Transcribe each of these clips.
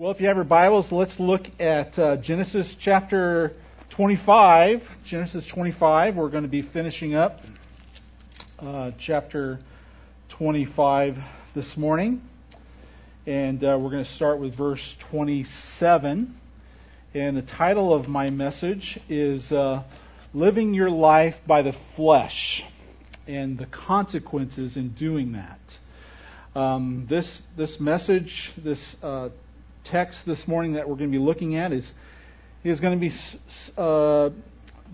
Well, if you have your Bibles, let's look at uh, Genesis chapter 25. Genesis 25. We're going to be finishing up uh, chapter 25 this morning. And uh, we're going to start with verse 27. And the title of my message is uh, Living Your Life by the Flesh and the Consequences in Doing That. Um, this, this message, this uh, text this morning that we're going to be looking at is is going to be uh,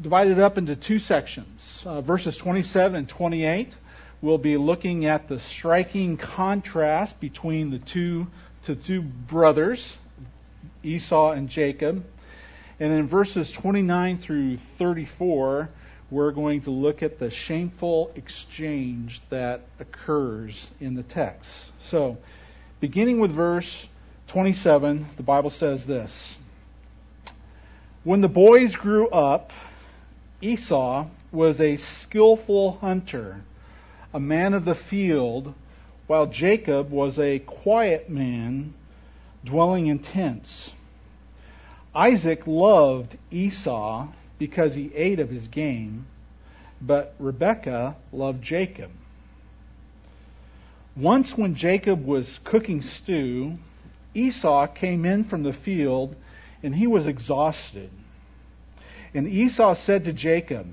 divided up into two sections. Uh, verses 27 and 28 we'll be looking at the striking contrast between the two the two brothers, Esau and Jacob. And then verses 29 through 34, we're going to look at the shameful exchange that occurs in the text. So, beginning with verse 27, the Bible says this When the boys grew up, Esau was a skillful hunter, a man of the field, while Jacob was a quiet man dwelling in tents. Isaac loved Esau because he ate of his game, but Rebekah loved Jacob. Once, when Jacob was cooking stew, Esau came in from the field, and he was exhausted. And Esau said to Jacob,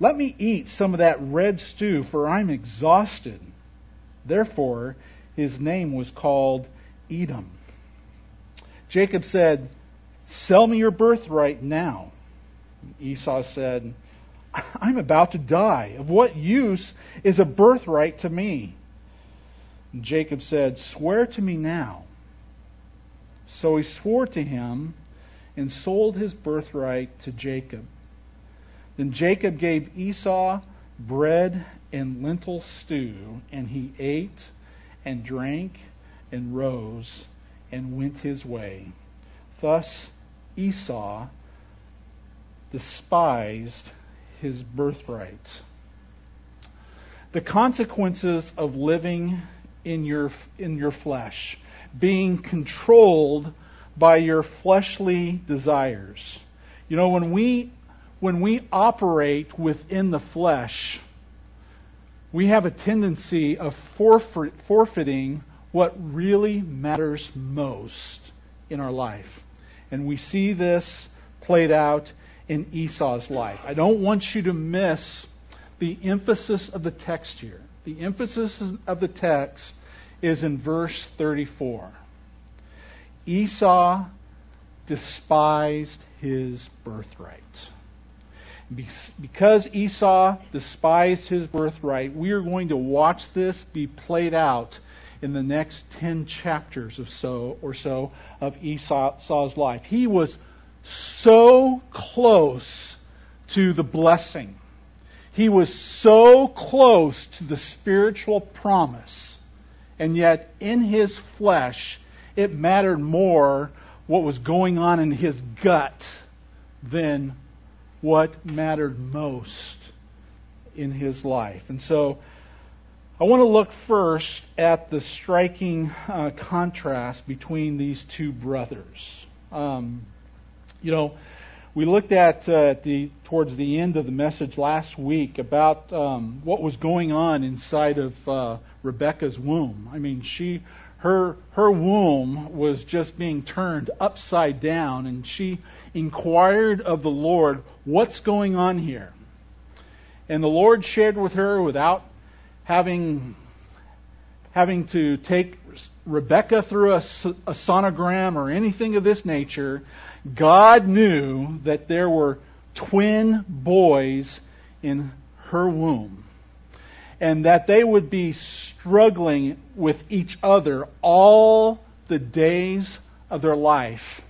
Let me eat some of that red stew, for I'm exhausted. Therefore, his name was called Edom. Jacob said, Sell me your birthright now. Esau said, I'm about to die. Of what use is a birthright to me? Jacob said, Swear to me now. So he swore to him and sold his birthright to Jacob. Then Jacob gave Esau bread and lentil stew, and he ate and drank and rose and went his way. Thus Esau despised his birthright. The consequences of living in your, in your flesh being controlled by your fleshly desires. You know, when we when we operate within the flesh, we have a tendency of forfeit, forfeiting what really matters most in our life. And we see this played out in Esau's life. I don't want you to miss the emphasis of the text here. The emphasis of the text is in verse 34. Esau despised his birthright. Because Esau despised his birthright, we are going to watch this be played out in the next 10 chapters of so or so of Esau's life. He was so close to the blessing. He was so close to the spiritual promise and yet in his flesh, it mattered more what was going on in his gut than what mattered most in his life. And so I want to look first at the striking uh, contrast between these two brothers. Um, you know, we looked at uh, the towards the end of the message last week about um, what was going on inside of uh, Rebecca's womb. I mean, she her her womb was just being turned upside down, and she inquired of the Lord, "What's going on here?" And the Lord shared with her without having having to take Rebecca through a, a sonogram or anything of this nature God knew that there were twin boys in her womb and that they would be struggling with each other all the days of their life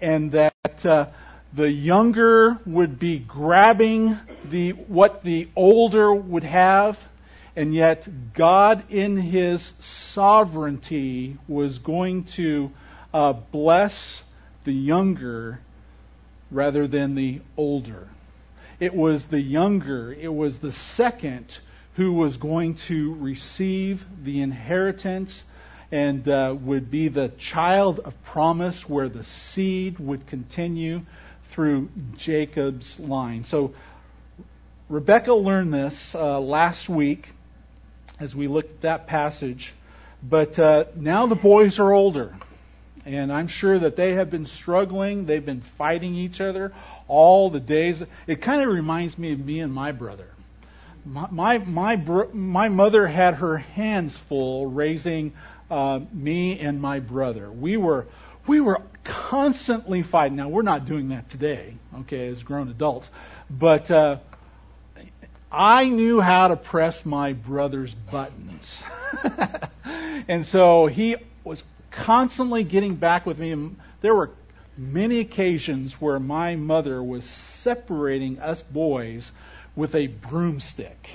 and that uh, the younger would be grabbing the what the older would have and yet God in his sovereignty was going to uh, bless the younger rather than the older. It was the younger, it was the second who was going to receive the inheritance and uh, would be the child of promise where the seed would continue through Jacob's line. So Rebecca learned this uh, last week as we looked at that passage, but uh, now the boys are older. And I'm sure that they have been struggling. They've been fighting each other all the days. It kind of reminds me of me and my brother. My my my, mother had her hands full raising uh, me and my brother. We were we were constantly fighting. Now we're not doing that today, okay, as grown adults, but uh, I knew how to press my brother's buttons, and so he was constantly getting back with me. There were many occasions where my mother was separating us boys with a broomstick.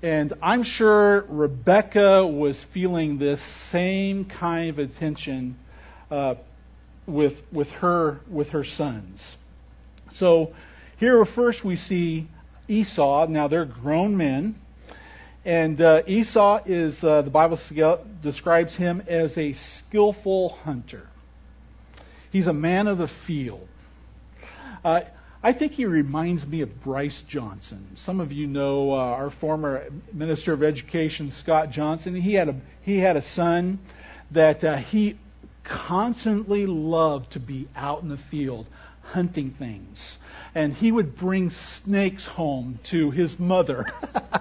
And I'm sure Rebecca was feeling this same kind of attention uh, with with her with her sons. So here first we see Esau. Now they're grown men, and uh, Esau is uh, the Bible describes him as a skillful hunter. He's a man of the field. Uh, I think he reminds me of Bryce Johnson. Some of you know uh, our former Minister of Education, Scott Johnson. He had a he had a son that uh, he constantly loved to be out in the field hunting things, and he would bring snakes home to his mother.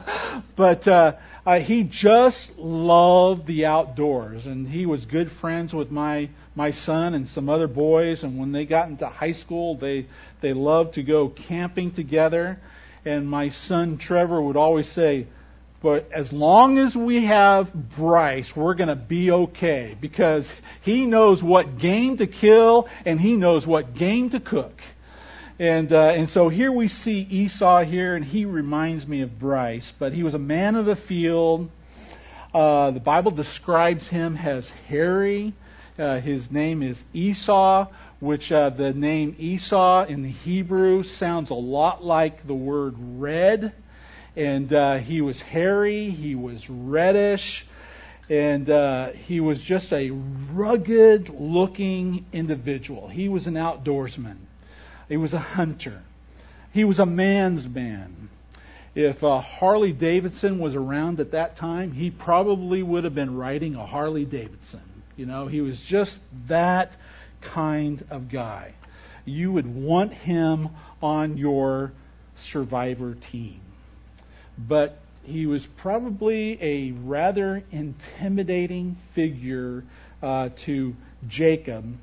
but uh, uh, he just loved the outdoors, and he was good friends with my my son and some other boys. And when they got into high school, they they loved to go camping together. And my son Trevor would always say, but as long as we have Bryce, we're going to be okay because he knows what game to kill and he knows what game to cook. And uh, and so here we see Esau here, and he reminds me of Bryce. But he was a man of the field. Uh, the Bible describes him as hairy. Uh, his name is Esau, which uh, the name Esau in the Hebrew sounds a lot like the word red. And uh, he was hairy, he was reddish, and uh, he was just a rugged looking individual. He was an outdoorsman, he was a hunter, he was a man's man. If uh, Harley Davidson was around at that time, he probably would have been riding a Harley Davidson. You know, he was just that kind of guy. You would want him on your survivor team. But he was probably a rather intimidating figure uh, to Jacob,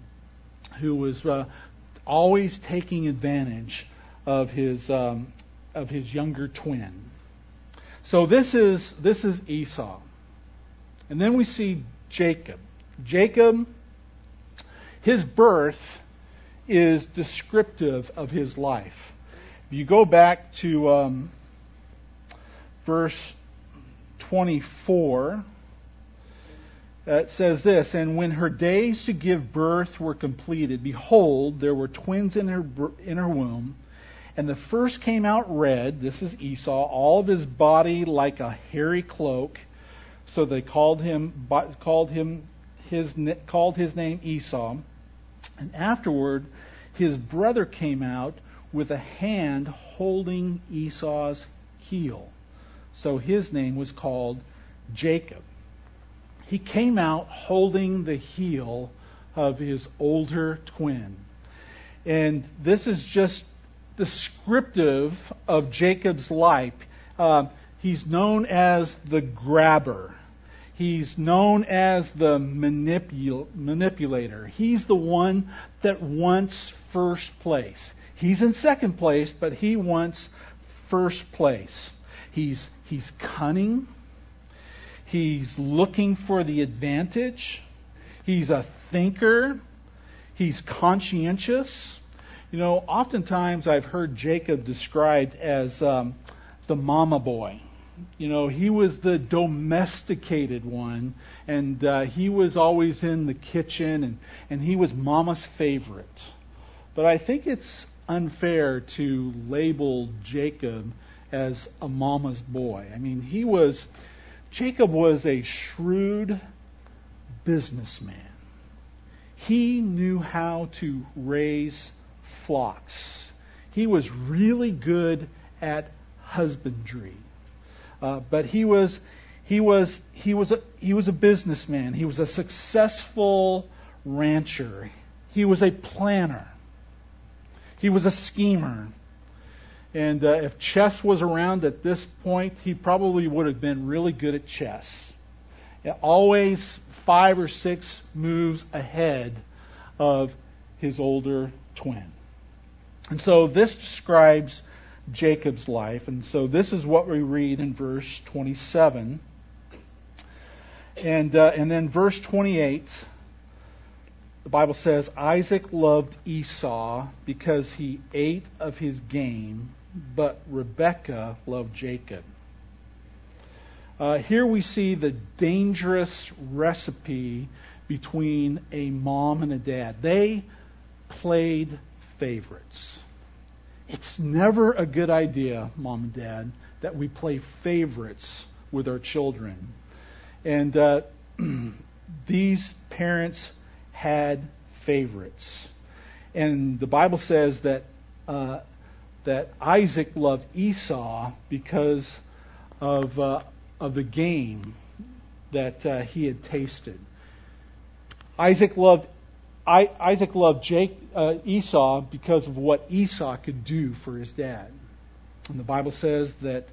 who was uh, always taking advantage of his um, of his younger twin. So this is this is Esau, and then we see Jacob. Jacob his birth is descriptive of his life. If you go back to um, verse 24, it says this And when her days to give birth were completed, behold, there were twins in her, in her womb. And the first came out red, this is Esau, all of his body like a hairy cloak. So they called him, called him his, called his name Esau. And afterward, his brother came out with a hand holding Esau's heel. So his name was called Jacob. He came out holding the heel of his older twin. And this is just descriptive of Jacob's life. Uh, he's known as the grabber. He's known as the manipul- manipulator. He's the one that wants first place. He's in second place, but he wants first place. He's, he's cunning. He's looking for the advantage. He's a thinker. He's conscientious. You know, oftentimes I've heard Jacob described as um, the mama boy you know, he was the domesticated one, and uh, he was always in the kitchen, and, and he was mama's favorite. But I think it's unfair to label Jacob as a mama's boy. I mean, he was, Jacob was a shrewd businessman. He knew how to raise flocks. He was really good at husbandry. Uh, but he was he was he was a, he was a businessman. He was a successful rancher. He was a planner. He was a schemer. And uh, if chess was around at this point, he probably would have been really good at chess. Always five or six moves ahead of his older twin. And so this describes Jacob's life. And so this is what we read in verse 27. And, uh, and then verse 28, the Bible says, Isaac loved Esau because he ate of his game, but Rebekah loved Jacob. Uh, here we see the dangerous recipe between a mom and a dad. They played favorites. It's never a good idea, mom and dad, that we play favorites with our children. And uh, these parents had favorites. And the Bible says that uh, that Isaac loved Esau because of uh, of the game that uh, he had tasted. Isaac loved I, Isaac loved Jake, uh, Esau because of what Esau could do for his dad. And the Bible says that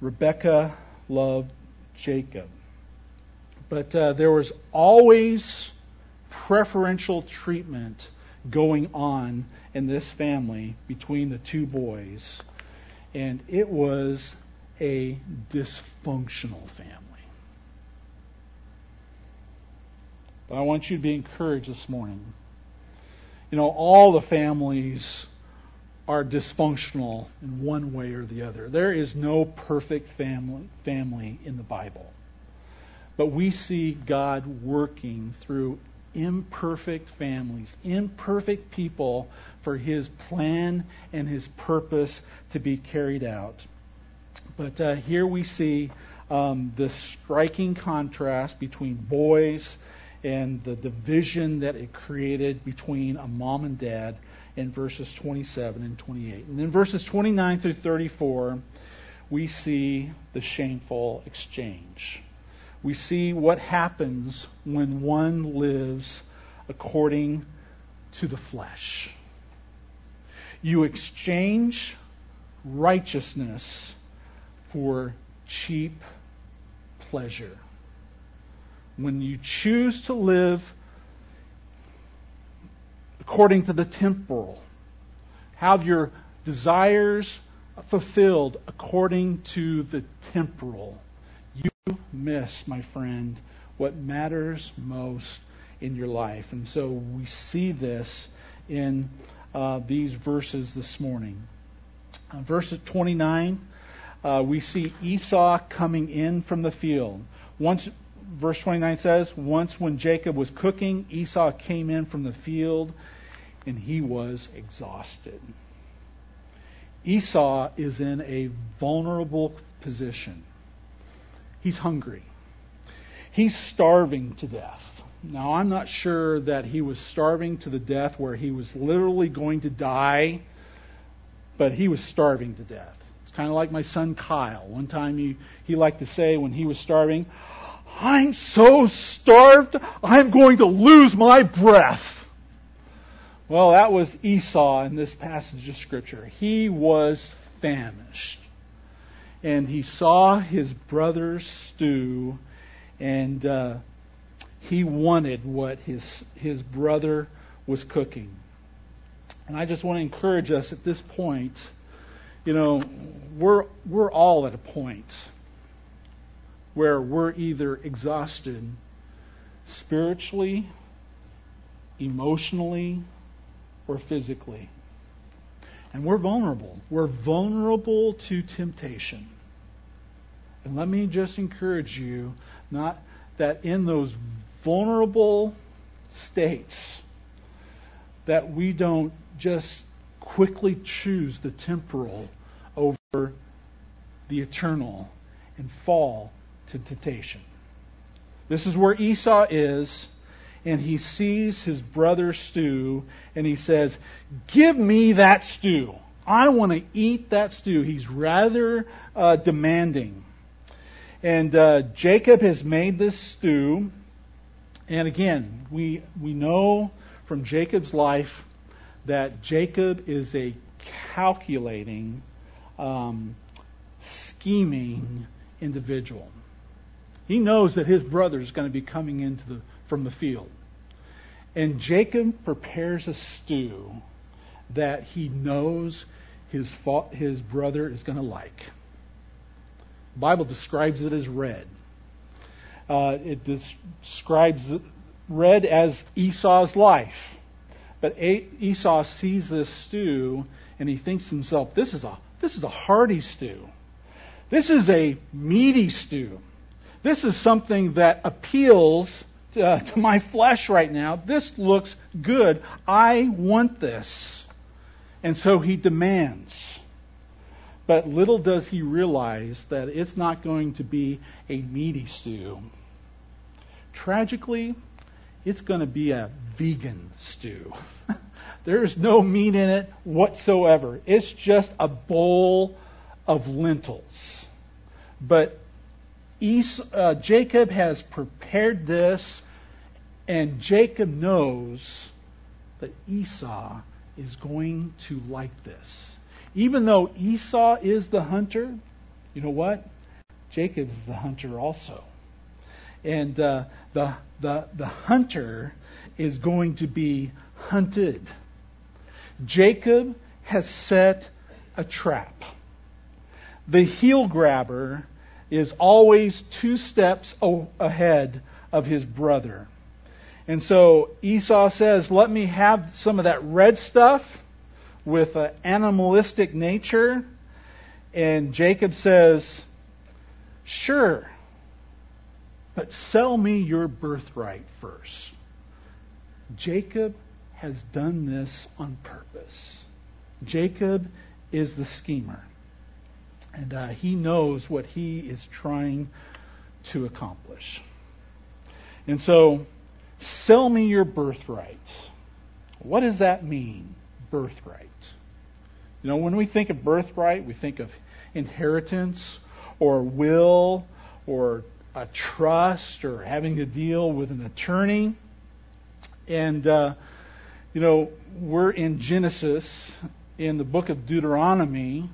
Rebekah loved Jacob. But uh, there was always preferential treatment going on in this family between the two boys. And it was a dysfunctional family. But I want you to be encouraged this morning. You know, all the families are dysfunctional in one way or the other. There is no perfect family family in the Bible. But we see God working through imperfect families, imperfect people for his plan and his purpose to be carried out. But uh, here we see um, the striking contrast between boys and the division that it created between a mom and dad in verses 27 and 28. And in verses 29 through 34, we see the shameful exchange. We see what happens when one lives according to the flesh. You exchange righteousness for cheap pleasure when you choose to live according to the temporal, have your desires fulfilled according to the temporal, miss, my friend, what matters most in your life. And so we see this in uh, these verses this morning. Uh, verse 29, uh, we see Esau coming in from the field. Once verse 29 says, Once when Jacob was cooking, Esau came in from the field and he was exhausted. Esau is in a vulnerable position. He's hungry. He's starving to death. Now, I'm not sure that he was starving to the death where he was literally going to die, but he was starving to death. It's kind of like my son Kyle. One time he, he liked to say when he was starving, I'm so starved, I'm going to lose my breath. Well, that was Esau in this passage of Scripture. He was famished. And he saw his brother's stew, and uh, he wanted what his, his brother was cooking. And I just want to encourage us at this point, you know, we're, we're all at a point where we're either exhausted spiritually, emotionally, or physically. And we're vulnerable. We're vulnerable to temptation. And let me just encourage you not that in those vulnerable states that we don't just quickly choose the temporal over the eternal and fall to temptation. This is where Esau is, and he sees his brother stew, and he says, Give me that stew. I want to eat that stew. He's rather uh, demanding. And uh, Jacob has made this stew. And again, we, we know from Jacob's life that Jacob is a calculating, um, scheming individual. He knows that his brother is going to be coming into the, from the field. And Jacob prepares a stew that he knows his, his brother is going to like. The Bible describes it as red. Uh, it describes red as Esau's life. But Esau sees this stew and he thinks to himself, this is a, this is a hearty stew. This is a meaty stew. This is something that appeals uh, to my flesh right now. This looks good. I want this. And so he demands. But little does he realize that it's not going to be a meaty stew. Tragically, it's going to be a vegan stew. There's no meat in it whatsoever. It's just a bowl of lentils. But Esau, uh, Jacob has prepared this, and Jacob knows that Esau is going to like this. Even though Esau is the hunter, you know what? Jacob is the hunter also. And uh, the, the, the hunter is going to be hunted. Jacob has set a trap. The heel grabber is always two steps ahead of his brother. And so Esau says, Let me have some of that red stuff with an animalistic nature. And Jacob says, Sure, but sell me your birthright first. Jacob has done this on purpose. Jacob is the schemer. And uh, he knows what he is trying to accomplish. And so, sell me your birthright. What does that mean, birthright? You know, when we think of birthright, we think of inheritance or will or a trust or having to deal with an attorney. And, uh, you know, we're in Genesis, in the book of Deuteronomy.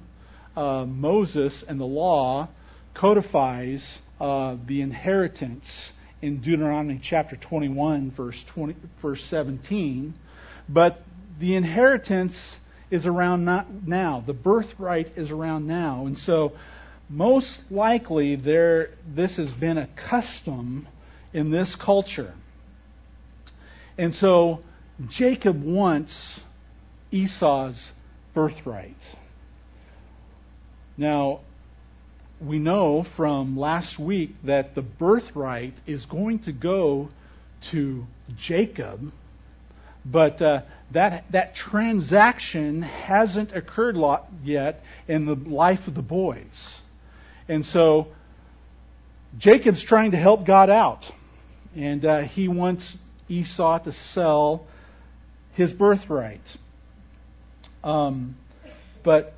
Uh, Moses and the law codifies uh, the inheritance in Deuteronomy chapter 21, verse 20, verse 17. But the inheritance is around not now. The birthright is around now, and so most likely there this has been a custom in this culture. And so Jacob wants Esau's birthright. Now, we know from last week that the birthright is going to go to Jacob, but uh, that that transaction hasn't occurred yet in the life of the boys. And so Jacob's trying to help God out. And uh, he wants Esau to sell his birthright. Um, but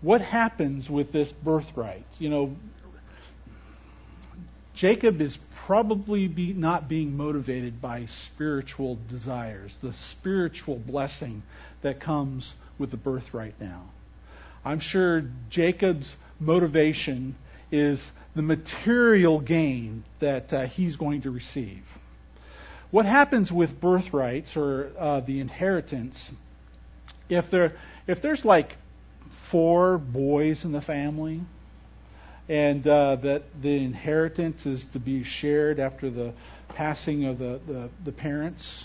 what happens with this birthright? You know, Jacob is probably be not being motivated by spiritual desires, the spiritual blessing that comes with the birthright now. I'm sure Jacob's motivation is the material gain that uh, he's going to receive. What happens with birthrights or uh, the inheritance if there if there's like four boys in the family and uh, that the inheritance is to be shared after the passing of the, the, the parents,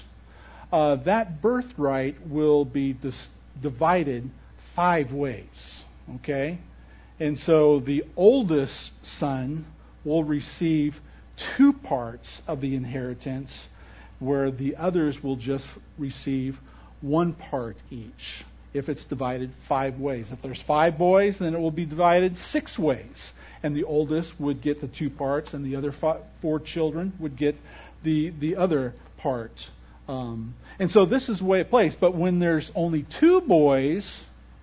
uh, that birthright will be dis- divided five ways. Okay? And so the oldest son will receive two parts of the inheritance, where the others will just receive one part each. If it's divided five ways. If there's five boys, then it will be divided six ways. and the oldest would get the two parts, and the other four children would get the the other part. Um, and so this is the way it plays. But when there's only two boys,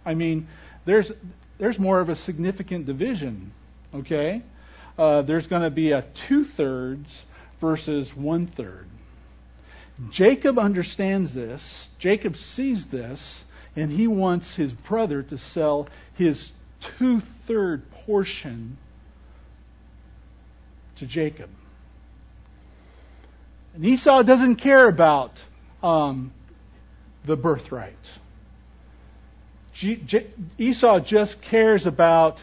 I mean, there's there's more of a significant division. Okay, uh, there's going to be a two thirds versus one third. Jacob understands this. Jacob sees this, and he wants his brother to sell his two third portion to Jacob. And Esau doesn't care about um, the birthright. Esau just cares about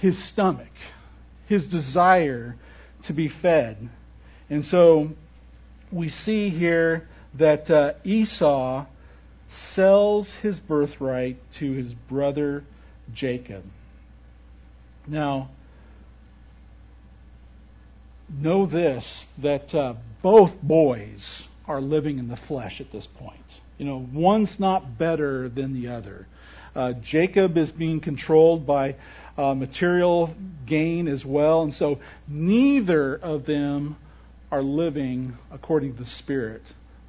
his stomach, his desire to be fed. And so we see here that uh, Esau sells his birthright to his brother Jacob. Now, know this that uh, both boys are living in the flesh at this point. You know, one's not better than the other. Uh, Jacob is being controlled by uh, material gain as well, and so neither of them are living according to the Spirit,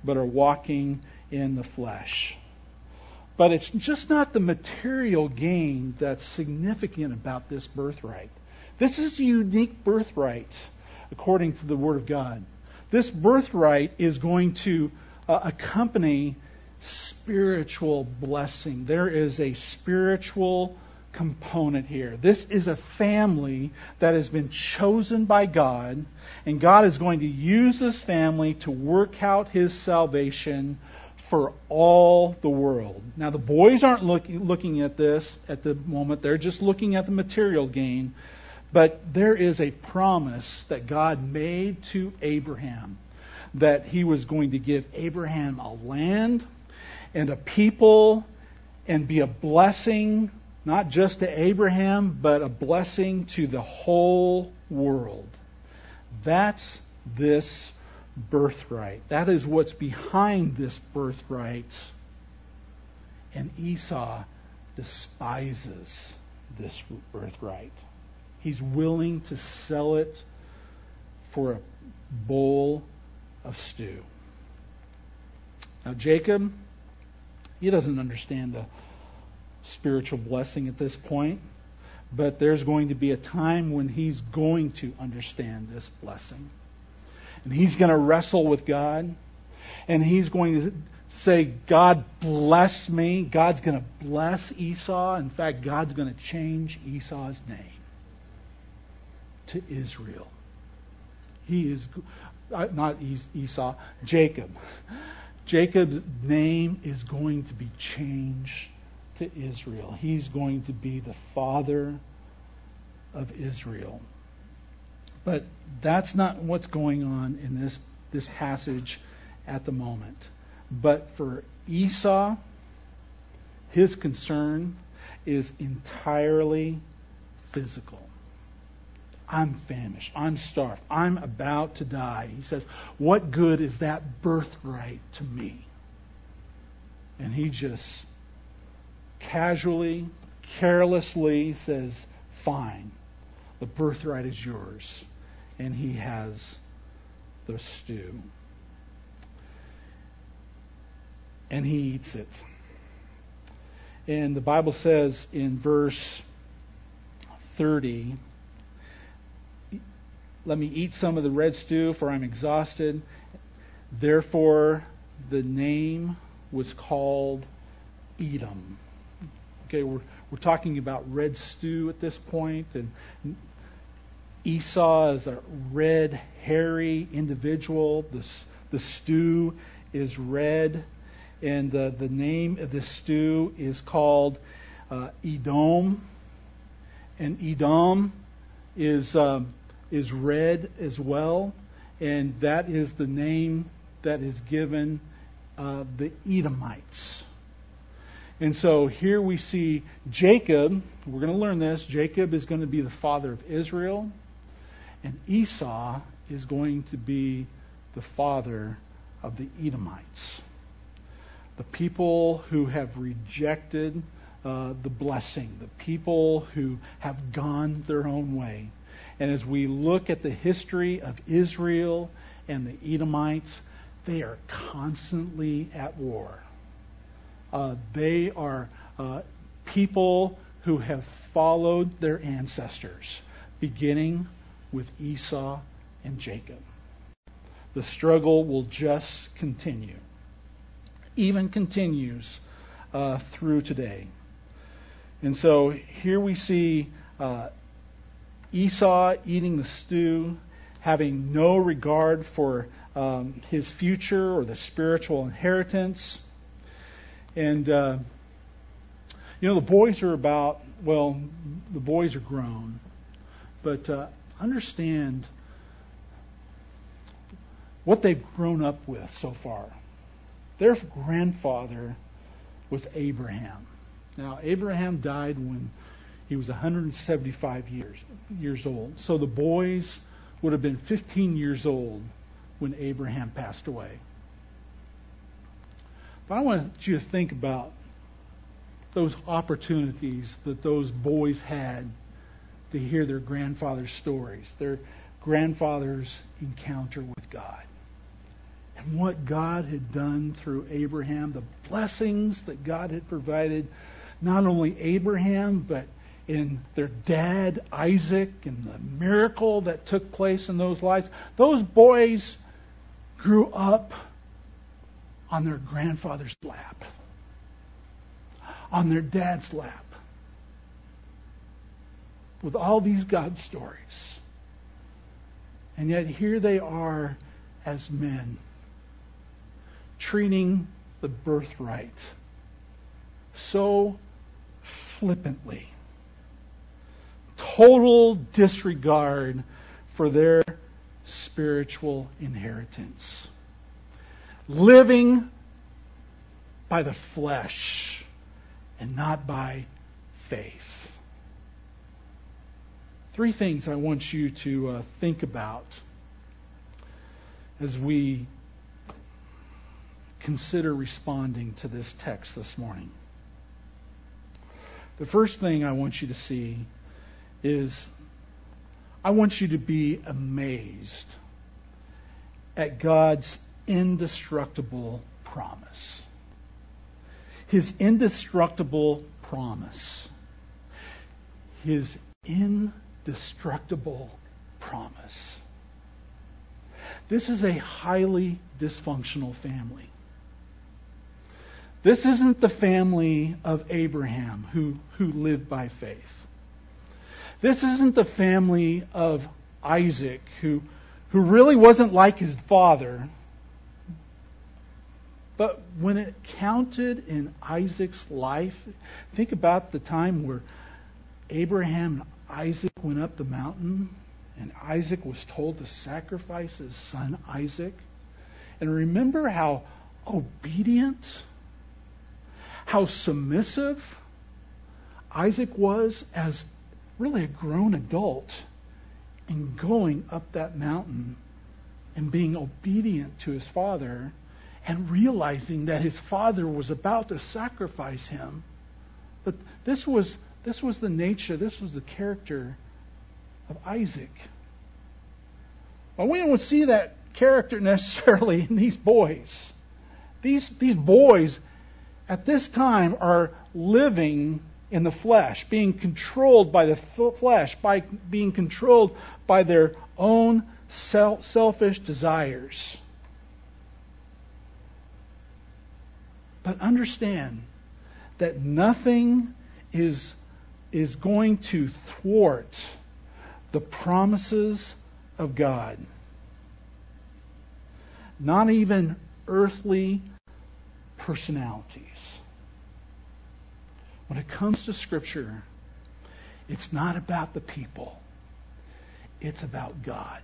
but are walking in the flesh. But it's just not the material gain that's significant about this birthright. This is a unique birthright according to the Word of God. This birthright is going to uh, accompany spiritual blessing. There is a spiritual component here. This is a family that has been chosen by God, and God is going to use this family to work out His salvation for all the world. Now, the boys aren't looking, at this at the moment, they're just looking at the material gain. But there is a promise that God made to Abraham that he was going to give Abraham a land and a people and be a blessing not just to Abraham, but a blessing to the whole world. That's this birthright. That is what's behind this birthright. And Esau despises this birthright. He's willing to sell it for a bowl of stew. Now, Jacob, he doesn't understand the spiritual blessing at this point, but there's going to be a time when he's going to understand this blessing. And he's going to wrestle with God, and he's going to say, God bless me. God's going to bless Esau. In fact, God's going to change Esau's name to Israel. He is uh, not Esau, Jacob. Jacob's name is going to be changed to Israel. He's going to be the father of Israel. But that's not what's going on in this, this passage at the moment. But for Esau, his concern is entirely physical. I'm famished. I'm starved. I'm about to die. He says, What good is that birthright to me? And he just casually, carelessly says, Fine, the birthright is yours. And he has the stew. And he eats it. And the Bible says in verse 30, Let me eat some of the red stew, for I'm exhausted. Therefore, the name was called Edom. Okay, we're, we're talking about red stew at this point, and Esau is a red, hairy individual. The, the stew is red, and the, the name of the stew is called uh, Edom. And Edom is, um, is red as well, and that is the name that is given uh, the Edomites. And so here we see Jacob. We're going to learn this. Jacob is going to be the father of Israel, and Esau is going to be the father of the Edomites. The people who have rejected uh, the blessing, the people who have gone their own way. And as we look at the history of Israel and the Edomites, they are constantly at war. Uh, they are uh, people who have followed their ancestors, beginning with Esau and Jacob. The struggle will just continue, even continues uh, through today. And so here we see uh, Esau eating the stew, having no regard for um, his future or the spiritual inheritance. And, uh, you know, the boys are about, well, the boys are grown. But uh, understand what they've grown up with so far. Their grandfather was Abraham. Now, Abraham died when he was 175 years, years old. So the boys would have been 15 years old when Abraham passed away. But I want you to think about those opportunities that those boys had to hear their grandfather's stories, their grandfather's encounter with God. And what God had done through Abraham, the blessings that God had provided not only Abraham, but in their dad, Isaac, and the miracle that took place in those lives. Those boys grew up on their grandfather's lap, on their dad's lap, with all these God stories. And yet here they are as men, treating the birthright so flippantly. Total disregard for their spiritual inheritance. Living by the flesh and not by faith. Three things I want you to uh, think about as we consider responding to this text this morning. The first thing I want you to see is I want you to be amazed at God's indestructible promise. His indestructible promise. His indestructible promise. This is a highly dysfunctional family. This isn't the family of Abraham who, who lived by faith. This isn't the family of Isaac who, who really wasn't like his father. But when it counted in Isaac's life, think about the time where Abraham and Isaac went up the mountain and Isaac was told to sacrifice his son Isaac. And remember how obedient how submissive Isaac was as really a grown adult in going up that mountain and being obedient to his father and realizing that his father was about to sacrifice him. But this was this was the nature, this was the character of Isaac. But we don't see that character necessarily in these boys. These these boys at this time are living in the flesh, being controlled by the flesh, by being controlled by their own selfish desires. But understand that nothing is, is going to thwart the promises of God. Not even earthly personalities. When it comes to Scripture, it's not about the people. It's about God.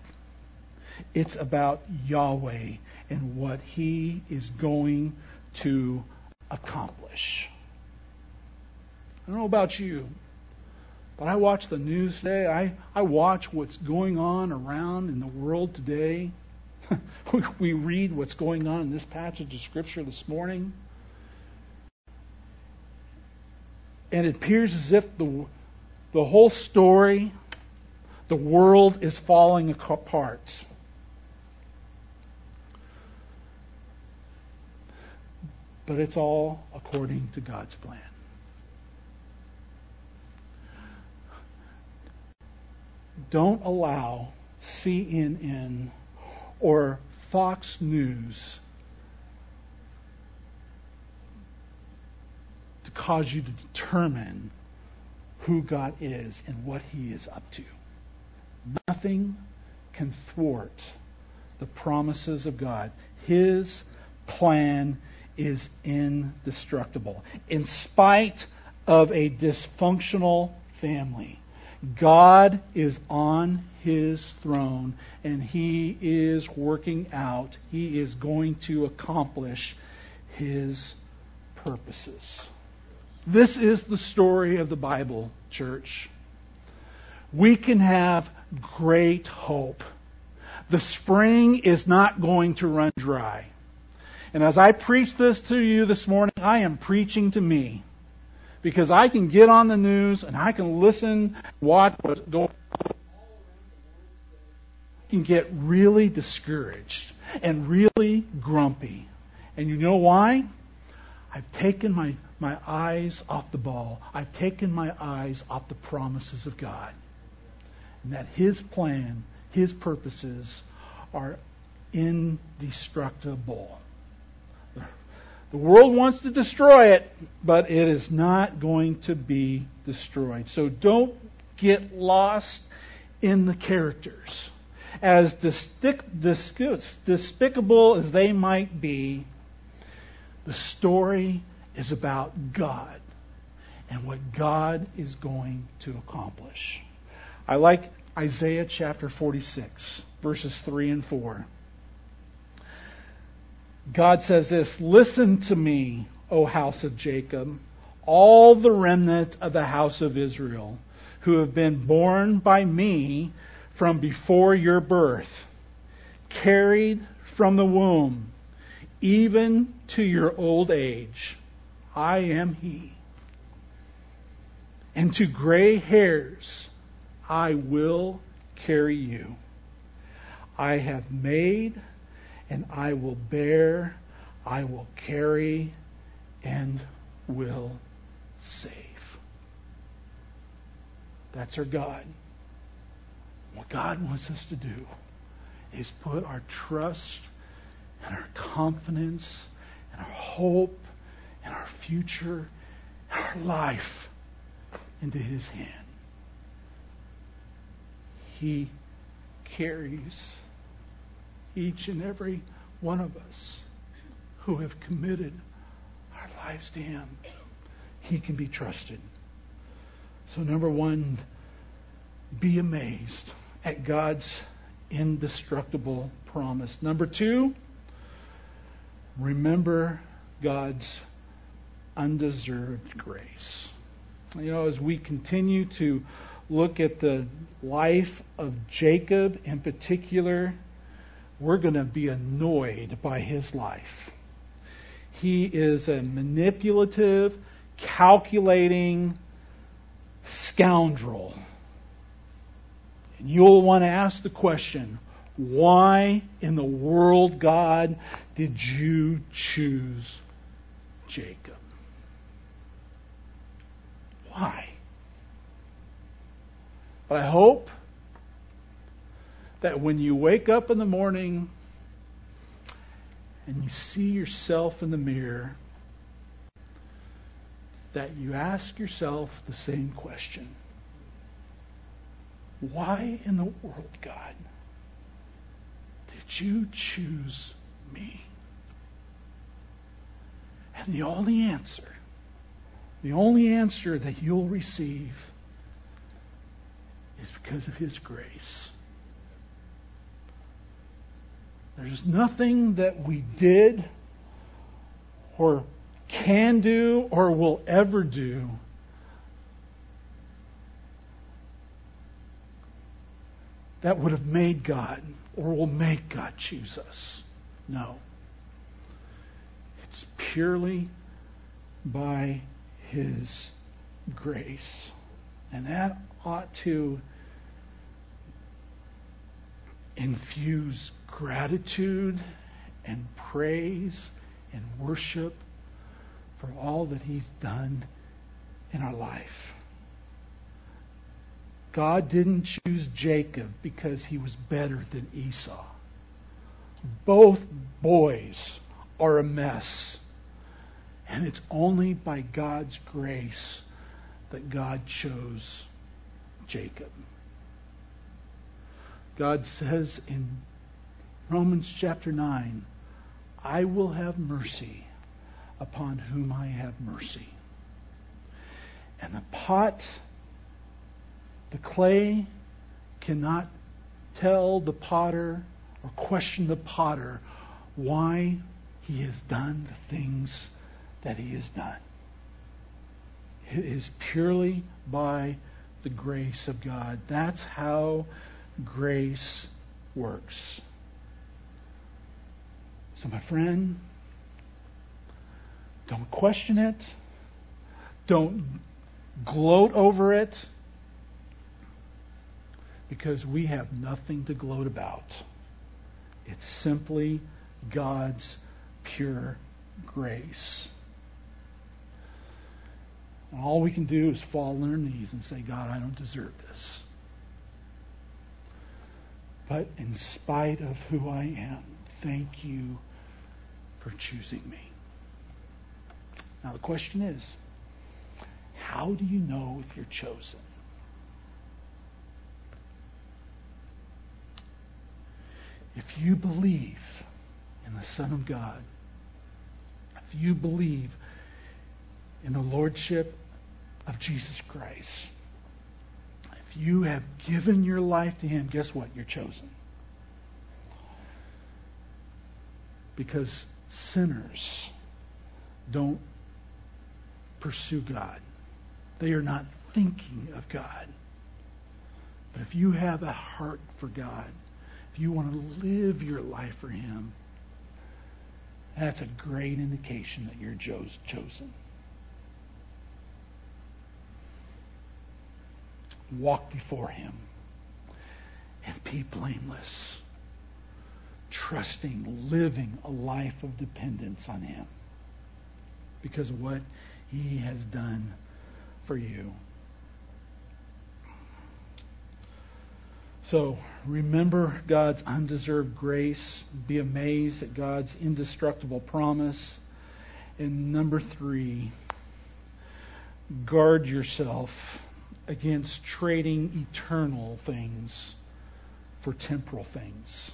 It's about Yahweh and what He is going to accomplish. I don't know about you, but I watch the news today. I, I watch what's going on around in the world today. we read what's going on in this passage of Scripture this morning. and it appears as if the, the whole story, the world is falling apart. But it's all according to God's plan. Don't allow CNN or Fox News to cause you to determine who God is and what He is up to. Nothing can thwart the promises of God. His plan is indestructible. In spite of a dysfunctional family, God is on his throne and he is working out, he is going to accomplish his purposes. This is the story of the Bible, church. We can have great hope. The spring is not going to run dry. And as I preach this to you this morning, I am preaching to me because I can get on the news and I can listen, watch what's going on. I can get really discouraged and really grumpy. And you know why? I've taken my, my eyes off the ball. I've taken my eyes off the promises of God. And that His plan, His purposes are indestructible. The world wants to destroy it, but it is not going to be destroyed. So don't get lost in the characters. As despicable as they might be, the story is about God and what God is going to accomplish. I like Isaiah chapter 46, verses 3 and 4. God says this Listen to me, O house of Jacob, all the remnant of the house of Israel, who have been borne by me from before your birth, carried from the womb, even to your old age. I am He. And to gray hairs I will carry you. I have made and I will bear, I will carry, and will save. That's our God. What God wants us to do is put our trust and our confidence and our hope and our future and our life into His hand. He carries each and every one of us who have committed our lives to Him. He can be trusted. So, number one, be amazed at God's indestructible promise. Number two, remember God's undeserved grace. You know, as we continue to look at the life of Jacob in particular, we're going to be annoyed by his life. He is a manipulative, calculating scoundrel. And you'll want to ask the question, why in the world, God, did you choose Jacob? Why? But I hope that when you wake up in the morning and you see yourself in the mirror, that you ask yourself the same question. Why in the world, God, did you choose me? And the only answer, the only answer that you'll receive is because of His grace. There's nothing that we did or can do or will ever do that would have made God or will make God choose us. No. It's purely by His grace. And that ought to infuse gratitude and praise and worship for all that He's done in our life. God didn't choose Jacob because he was better than Esau. Both boys are a mess. And it's only by God's grace that God chose Jacob. God says in Romans chapter 9, I will have mercy upon whom I have mercy. And the pot, the clay, cannot tell the potter or question the potter why he has done the things that he has done. It is purely by the grace of God. That's how grace works. So, my friend, don't question it. Don't gloat over it. Because we have nothing to gloat about. It's simply God's pure grace. And all we can do is fall on our knees and say, God, I don't deserve this. But in spite of who I am, thank you for choosing me. Now, the question is how do you know if you're chosen? If you believe in the Son of God, if you believe in the Lordship of Jesus Christ, if you have given your life to Him, guess what? You're chosen. Because sinners don't pursue God. They are not thinking of God. But if you have a heart for God, if you want to live your life for Him, that's a great indication that you're Joe's chosen. Walk before Him and be blameless, trusting, living a life of dependence on Him because of what He has done for you. So remember God's undeserved grace. Be amazed at God's indestructible promise. And number three, guard yourself against trading eternal things for temporal things.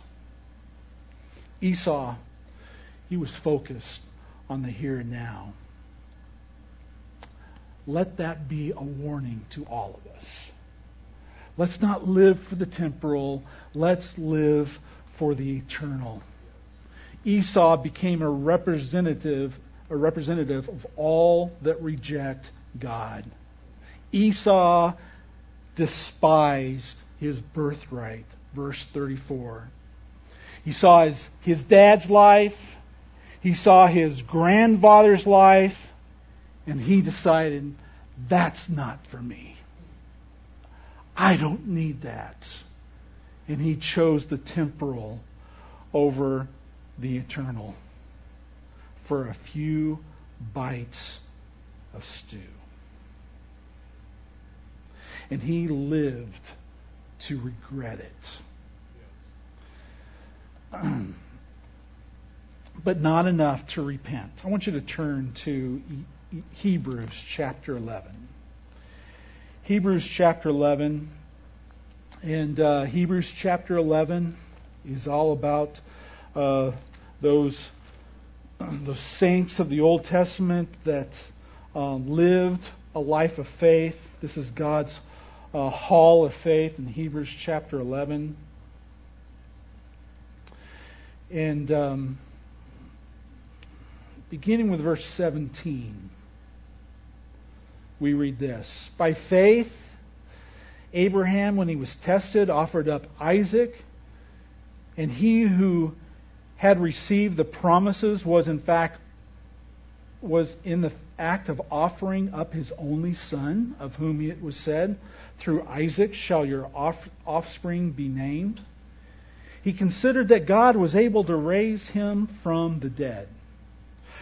Esau, he was focused on the here and now. Let that be a warning to all of us. Let's not live for the temporal. Let's live for the eternal. Esau became a representative, a representative of all that reject God. Esau despised his birthright. Verse 34. He saw his, his dad's life. He saw his grandfather's life. And he decided, that's not for me. I don't need that. And he chose the temporal over the eternal for a few bites of stew. And he lived to regret it. but not enough to repent. I want you to turn to Hebrews chapter 11. Hebrews chapter 11. And uh, Hebrews chapter 11 is all about uh, those, the saints of the Old Testament that um, lived a life of faith. This is God's uh, hall of faith in Hebrews chapter 11. And um, beginning with verse 17 we read this By faith, Abraham, when he was tested, offered up Isaac, and he who had received the promises was in fact was in the act of offering up his only son, of whom it was said, Through Isaac shall your offspring be named. He considered that God was able to raise him from the dead,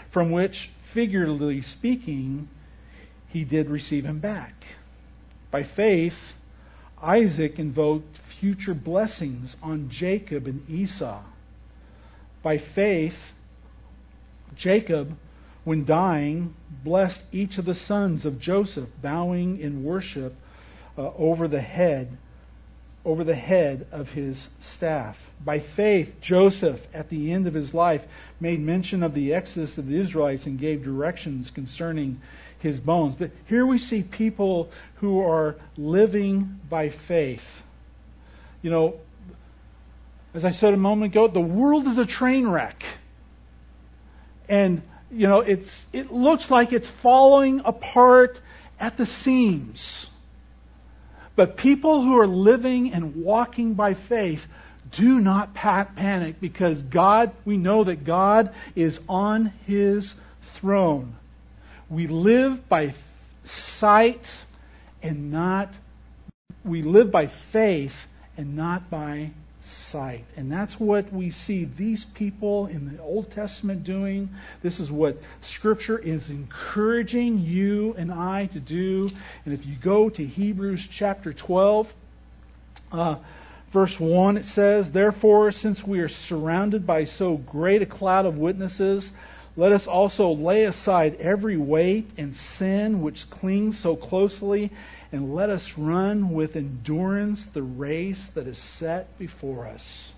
from which, figuratively speaking, he did receive him back. By faith, Isaac invoked future blessings on Jacob and Esau. By faith, Jacob, when dying, blessed each of the sons of Joseph, bowing in worship uh, over the head over the head of his staff. By faith, Joseph, at the end of his life, made mention of the exodus of the Israelites and gave directions concerning his bones. But here we see people who are living by faith. You know, as I said a moment ago, the world is a train wreck. And, you know, it's, it looks like it's falling apart at the seams. But people who are living and walking by faith do not panic because God, we know that God is on his throne. We live by sight and not, we live by faith and not by sight. And that's what we see these people in the Old Testament doing. This is what Scripture is encouraging you and I to do. And if you go to Hebrews chapter 12, uh, verse 1, it says, Therefore, since we are surrounded by so great a cloud of witnesses, let us also lay aside every weight and sin which clings so closely, and let us run with endurance the race that is set before us.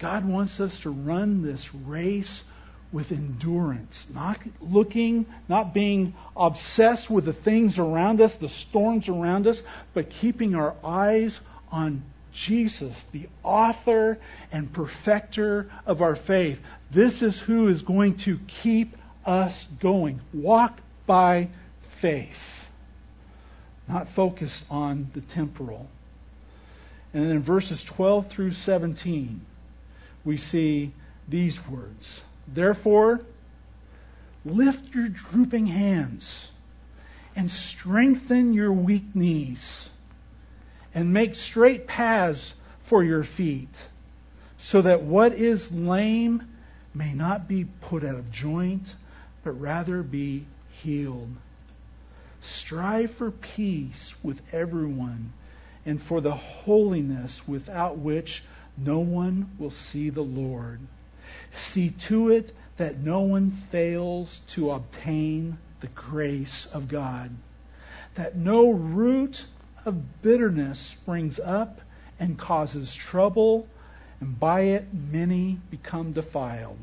God wants us to run this race with endurance, not looking, not being obsessed with the things around us, the storms around us, but keeping our eyes on Jesus, the author and perfecter of our faith. This is who is going to keep us going. Walk by faith, not focused on the temporal. And then in verses 12 through 17, we see these words. Therefore, lift your drooping hands and strengthen your weak knees and make straight paths for your feet, so that what is lame may not be put out of joint, but rather be healed. Strive for peace with everyone and for the holiness without which no one will see the Lord. See to it that no one fails to obtain the grace of God, that no root of bitterness springs up and causes trouble, and by it many become defiled.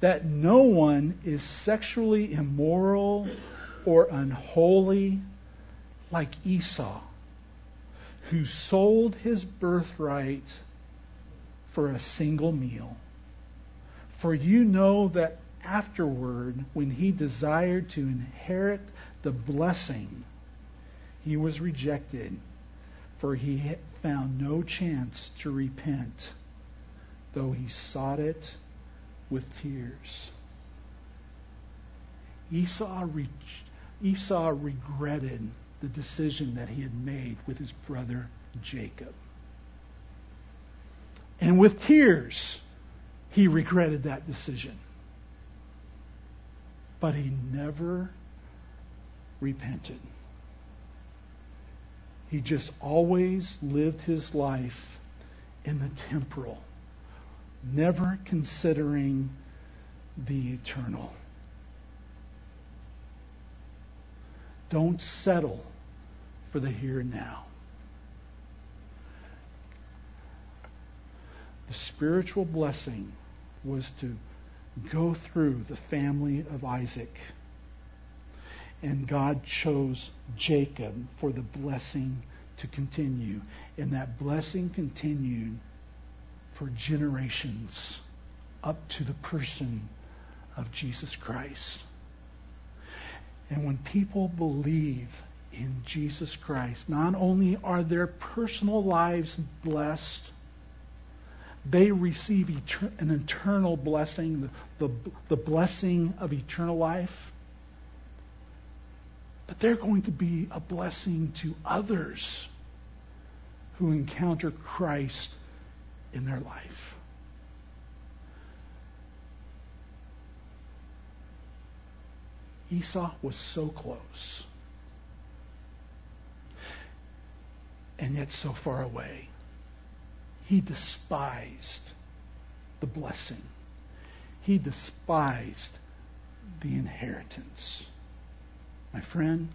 That no one is sexually immoral or unholy like Esau, who sold his birthright for a single meal. For you know that afterward, when he desired to inherit the blessing, he was rejected, for he found no chance to repent, though he sought it with tears. Esau, re- Esau regretted the decision that he had made with his brother Jacob. And with tears, he regretted that decision. But he never repented. He just always lived his life in the temporal, never considering the eternal. Don't settle for the here and now. The spiritual blessing was to go through the family of Isaac and God chose Jacob for the blessing to continue. And that blessing continued for generations up to the person of Jesus Christ. And when people believe in Jesus Christ, not only are their personal lives blessed, they receive etern- an eternal blessing, the, the, the blessing of eternal life. But they're going to be a blessing to others who encounter Christ in their life. Esau was so close, and yet so far away. He despised the blessing. He despised the inheritance. My friend,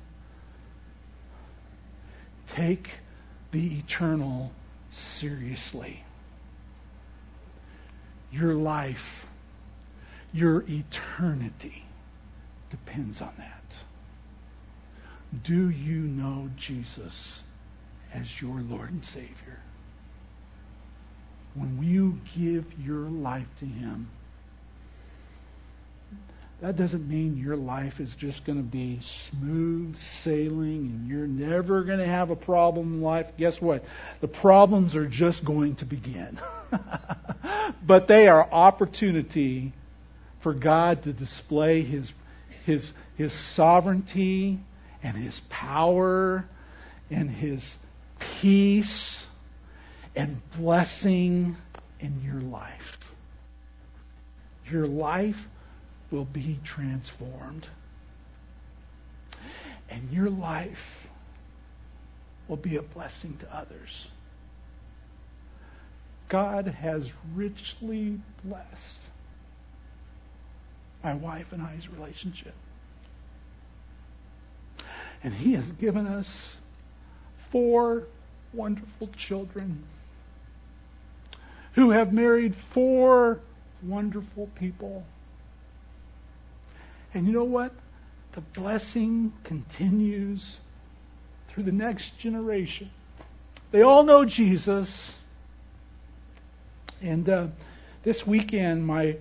take the eternal seriously. Your life, your eternity depends on that. Do you know Jesus as your Lord and Savior? When you give your life to Him, that doesn't mean your life is just going to be smooth sailing and you're never going to have a problem in life. Guess what? The problems are just going to begin. but they are opportunity for God to display His, His, His sovereignty and His power and His peace and blessing in your life. Your life will be transformed. And your life will be a blessing to others. God has richly blessed my wife and I's relationship. And He has given us four wonderful children who have married four wonderful people. And you know what? The blessing continues through the next generation. They all know Jesus. And uh, this weekend, my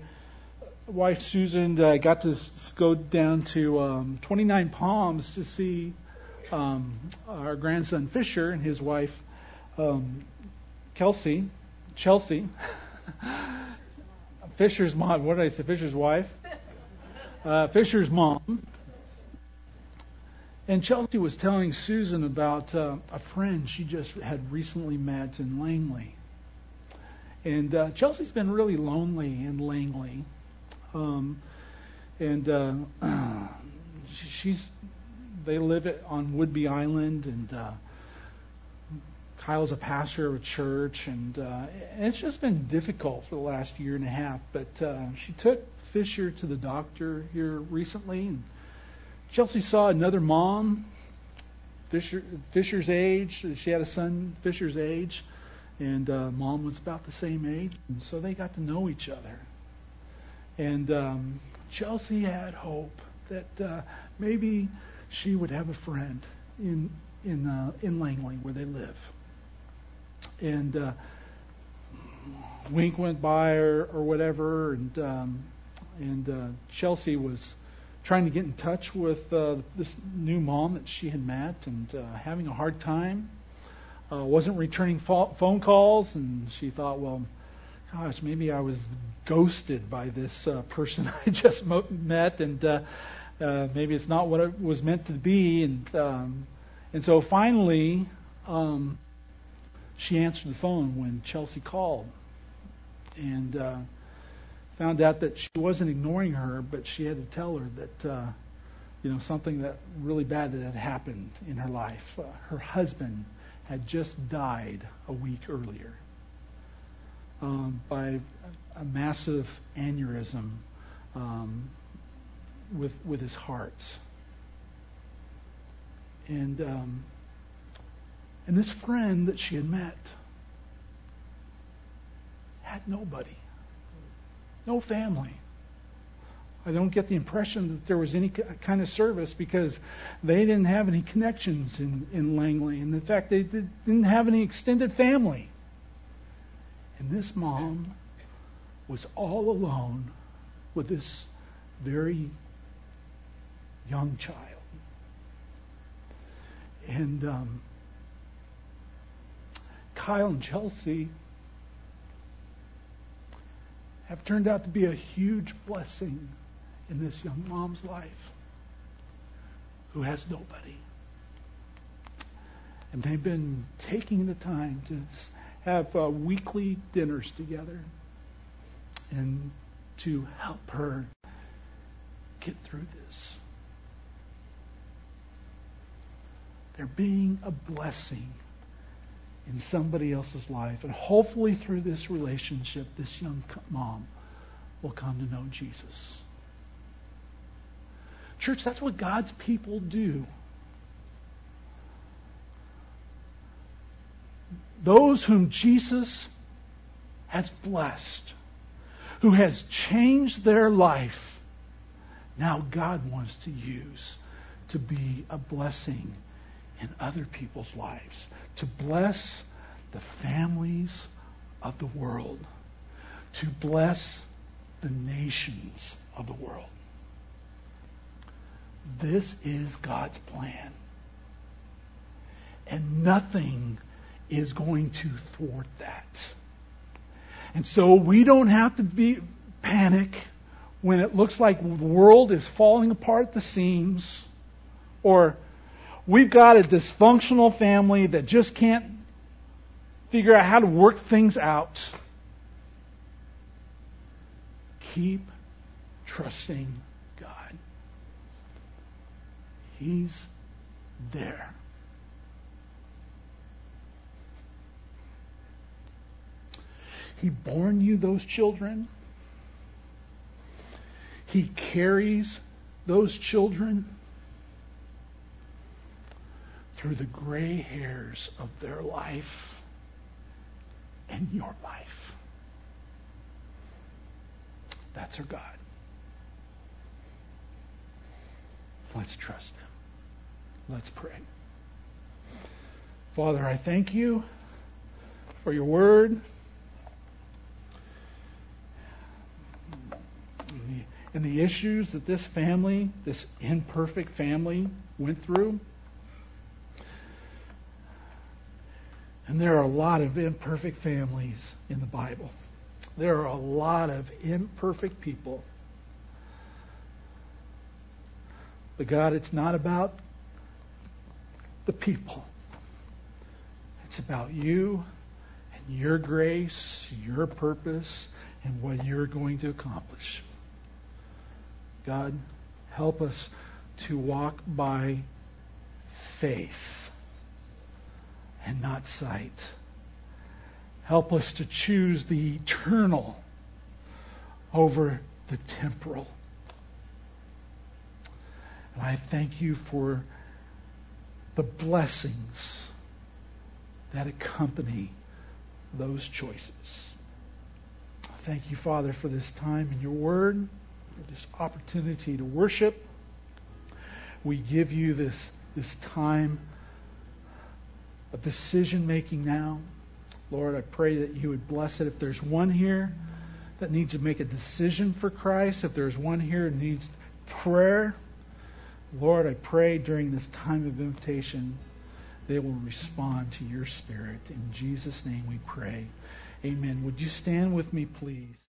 wife Susan uh, got to go down to um, 29 Palms to see um, our grandson Fisher and his wife um, Kelsey, Chelsea. Fisher's mom. What did I say? Fisher's wife uh, Fisher's mom. And Chelsea was telling Susan about uh, a friend she just had recently met in Langley. And uh, Chelsea's been really lonely in Langley. Um, and uh, she's they live on Whidbey Island, and uh, Kyle's a pastor of a church, and, uh, and it's just been difficult for the last year and a half. But uh, she took Fisher to the doctor here recently, and Chelsea saw another mom, Fisher, Fisher's age. She had a son Fisher's age, and uh, mom was about the same age, and so they got to know each other. And um, Chelsea had hope that uh, maybe she would have a friend in in uh, in Langley where they live. And uh, Wink went by or, or whatever, and um, and uh, Chelsea was trying to get in touch with uh, this new mom that she had met and uh, having a hard time. Uh, wasn't returning fo- phone calls, and she thought, well, gosh, maybe I was ghosted by this uh, person I just met, and uh, uh, maybe it's not what it was meant to be. And um, and so finally, um, she answered the phone when Chelsea called, and uh, found out that she wasn't ignoring her, but she had to tell her that, uh, you know, something that really bad that had happened in her life. Uh, her husband had just died a week earlier um, by a massive aneurysm um, with with his heart, and um, and this friend that she had met had nobody no family. I don't get the impression that there was any kind of service because they didn't have any connections in, in Langley. And in fact, they did, didn't have any extended family. And this mom was all alone with this very young child. And um, Kyle and Chelsea have turned out to be a huge blessing in this young mom's life who has nobody. And they've been taking the time to have uh, weekly dinners together and to help her get through this. They're being a blessing in somebody else's life. And hopefully, through this relationship, this young mom will come to know Jesus. Church, that's what God's people do. Those whom Jesus has blessed, who has changed their life, now God wants to use to be a blessing in other people's lives, to bless the families of the world, to bless the nations of the world. This is God's plan. And nothing is going to thwart that. And so we don't have to be panic when it looks like the world is falling apart at the seams or we've got a dysfunctional family that just can't figure out how to work things out. Keep trusting God. He's there. He born you those children. He carries those children through the gray hairs of their life and your life. That's our God. Let's trust Him. Let's pray. Father, I thank you for your word. And the issues that this family, this imperfect family, went through. And there are a lot of imperfect families in the Bible. There are a lot of imperfect people. But God, it's not about the people. It's about you and your grace, your purpose, and what you're going to accomplish. God, help us to walk by faith and not sight. Help us to choose the eternal over the temporal. And I thank you for the blessings that accompany those choices. Thank you, Father, for this time and your word, this opportunity to worship. We give you this, this time of decision making now. Lord, I pray that you would bless it. If there's one here that needs to make a decision for Christ, if there's one here that needs prayer, Lord, I pray during this time of invitation they will respond to your spirit. In Jesus' name we pray. Amen. Would you stand with me, please?